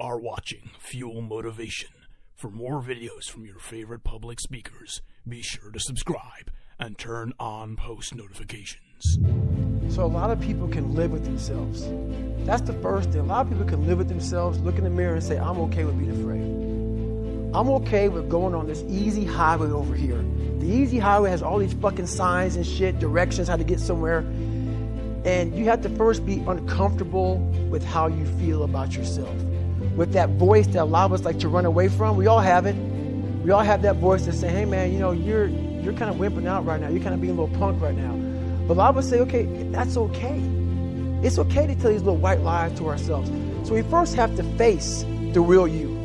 Are watching Fuel Motivation. For more videos from your favorite public speakers, be sure to subscribe and turn on post notifications. So a lot of people can live with themselves. That's the first thing. A lot of people can live with themselves, look in the mirror and say, I'm okay with being afraid. I'm okay with going on this easy highway over here. The easy highway has all these fucking signs and shit, directions, how to get somewhere. And you have to first be uncomfortable with how you feel about yourself. With that voice that a lot of us like to run away from. We all have it. We all have that voice that say, hey man, you know, you're you're kind of wimping out right now. You're kind of being a little punk right now. But a lot of us say, okay, that's okay. It's okay to tell these little white lies to ourselves. So we first have to face the real you.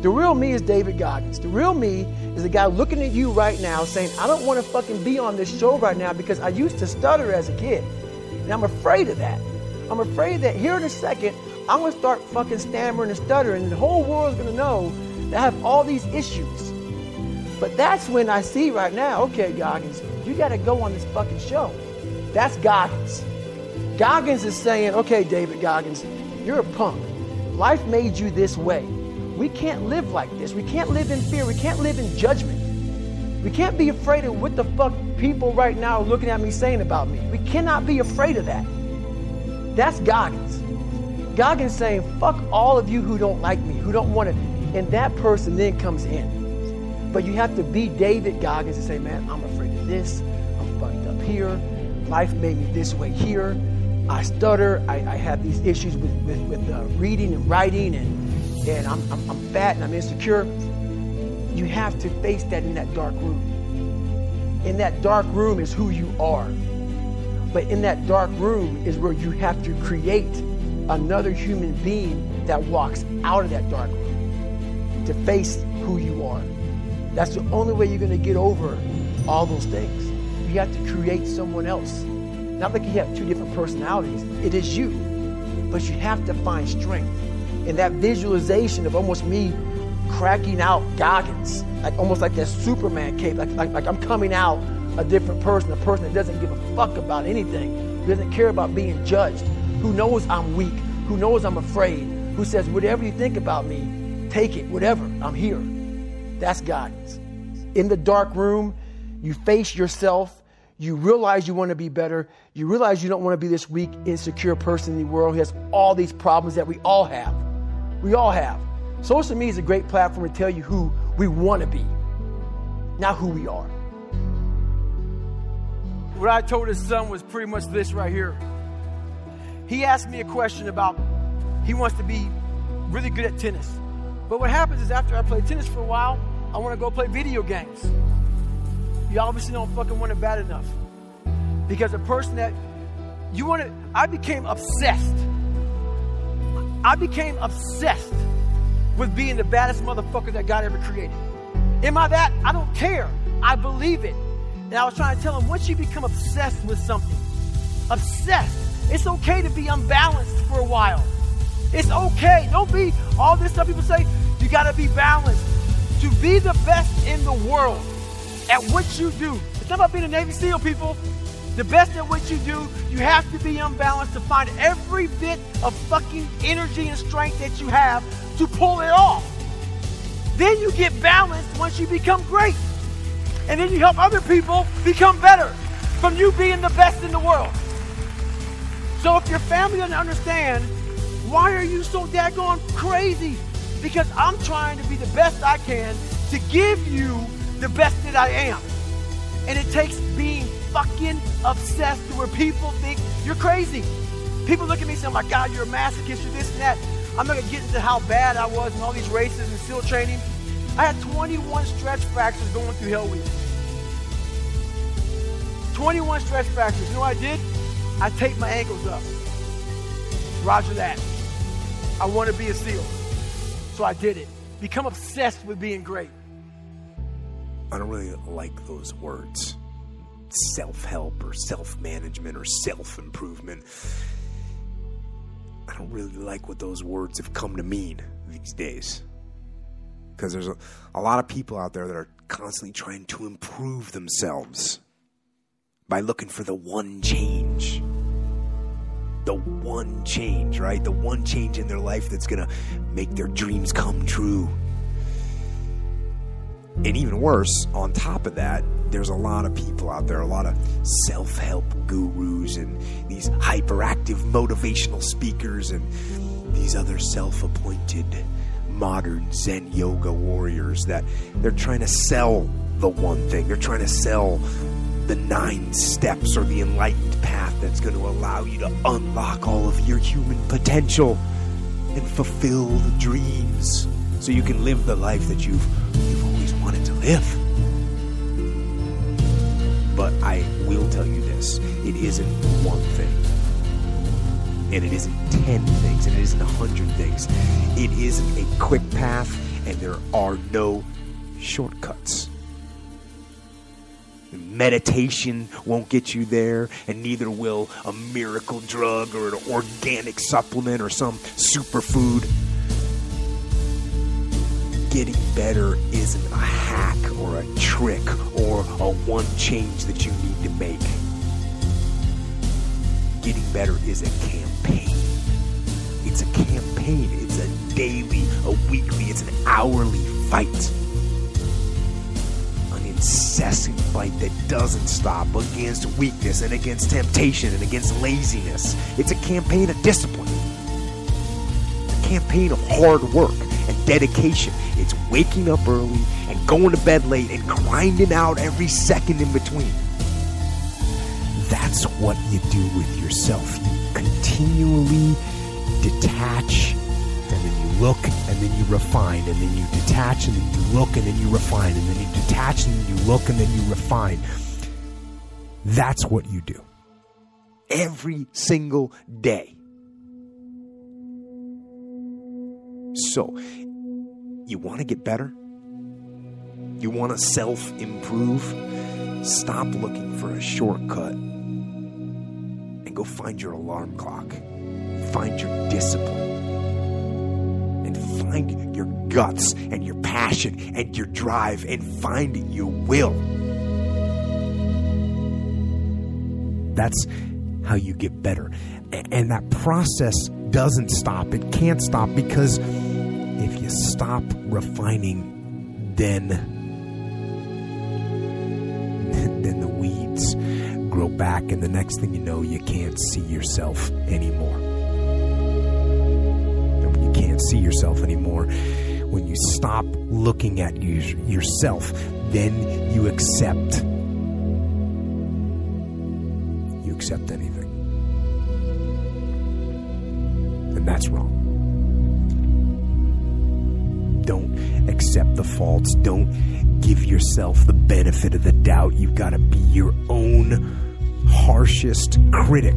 The real me is David Goggins. The real me is the guy looking at you right now saying, I don't want to fucking be on this show right now because I used to stutter as a kid. And I'm afraid of that. I'm afraid that here in a second, I'm going to start fucking stammering and stuttering, and the whole world's going to know that I have all these issues. But that's when I see right now, okay, Goggins, you got to go on this fucking show. That's Goggins. Goggins is saying, okay, David Goggins, you're a punk. Life made you this way. We can't live like this. We can't live in fear. We can't live in judgment. We can't be afraid of what the fuck people right now are looking at me saying about me. We cannot be afraid of that. That's Goggins. Goggins saying, fuck all of you who don't like me, who don't want to. And that person then comes in. But you have to be David Goggins and say, man, I'm afraid of this. I'm fucked up here. Life made me this way here. I stutter. I, I have these issues with, with, with uh, reading and writing, and, and I'm, I'm, I'm fat and I'm insecure. You have to face that in that dark room. In that dark room is who you are. But in that dark room is where you have to create another human being that walks out of that dark room to face who you are. That's the only way you're going to get over all those things. You have to create someone else. Not like you have two different personalities, it is you. But you have to find strength. in that visualization of almost me cracking out Goggins, like almost like that Superman cape, like, like, like I'm coming out a different person, a person that doesn't give a fuck about anything, doesn't care about being judged, who knows I'm weak, who knows I'm afraid, who says, whatever you think about me, take it, whatever, I'm here. That's Goggins. In the dark room, you face yourself. You realize you want to be better. You realize you don't want to be this weak, insecure person in the world who has all these problems that we all have. We all have. Social media is a great platform to tell you who we want to be, not who we are. What I told his son was pretty much this right here. He asked me a question about he wants to be really good at tennis. But what happens is after I play tennis for a while, I want to go play video games. You obviously don't fucking want it bad enough. Because a person that you want to, I became obsessed. I became obsessed with being the baddest motherfucker that God ever created. Am I that? I don't care. I believe it. And I was trying to tell him once you become obsessed with something, obsessed, it's okay to be unbalanced for a while. It's okay. Don't be all this stuff people say. You got to be balanced. To be the best in the world at what you do. It's not about being a Navy SEAL, people. The best at what you do, you have to be unbalanced to find every bit of fucking energy and strength that you have to pull it off. Then you get balanced once you become great. And then you help other people become better from you being the best in the world. So if your family doesn't understand, why are you so daggone crazy? Because I'm trying to be the best I can to give you the best that I am. And it takes being fucking obsessed to where people think you're crazy. People look at me and say, oh my God, you're a masochist, you're this and that. I'm not gonna get into how bad I was in all these races and SEAL training. I had 21 stretch fractures going through Hell Week. 21 stretch fractures. You know what I did? I taped my ankles up. Roger that. I want to be a SEAL. So I did it. Become obsessed with being great. I don't really like those words self help or self management or self improvement. I don't really like what those words have come to mean these days. Because there's a, a lot of people out there that are constantly trying to improve themselves by looking for the one change. The one change, right? The one change in their life that's going to make their dreams come true. And even worse, on top of that, there's a lot of people out there, a lot of self help gurus and these hyperactive motivational speakers and these other self appointed modern Zen yoga warriors that they're trying to sell the one thing. They're trying to sell the nine steps or the enlightened path that's going to allow you to unlock all of your human potential and fulfill the dreams so you can live the life that you've, you've always wanted to live. But I will tell you this it isn't one thing. And it isn't 10 things, and it isn't a 100 things. It isn't a quick path, and there are no shortcuts. Meditation won't get you there, and neither will a miracle drug or an organic supplement or some superfood. Getting better isn't a hack or a trick or a one change that you need to make. Getting better is a campaign. It's a campaign. It's a daily, a weekly, it's an hourly fight incessant fight that doesn't stop against weakness and against temptation and against laziness. It's a campaign of discipline, a campaign of hard work and dedication. It's waking up early and going to bed late and grinding out every second in between. That's what you do with yourself. You continually detach look and then you refine and then you detach and then you look and then you refine and then you detach and then you look and then you refine. That's what you do every single day. So, you want to get better? You want to self improve? Stop looking for a shortcut and go find your alarm clock. Find your discipline find your guts and your passion and your drive and find your will. That's how you get better. And that process doesn't stop. It can't stop because if you stop refining, then then the weeds grow back and the next thing you know you can't see yourself anymore can't see yourself anymore, when you stop looking at you, yourself, then you accept. You accept anything. And that's wrong. Don't accept the faults. Don't give yourself the benefit of the doubt. You've got to be your own harshest critic.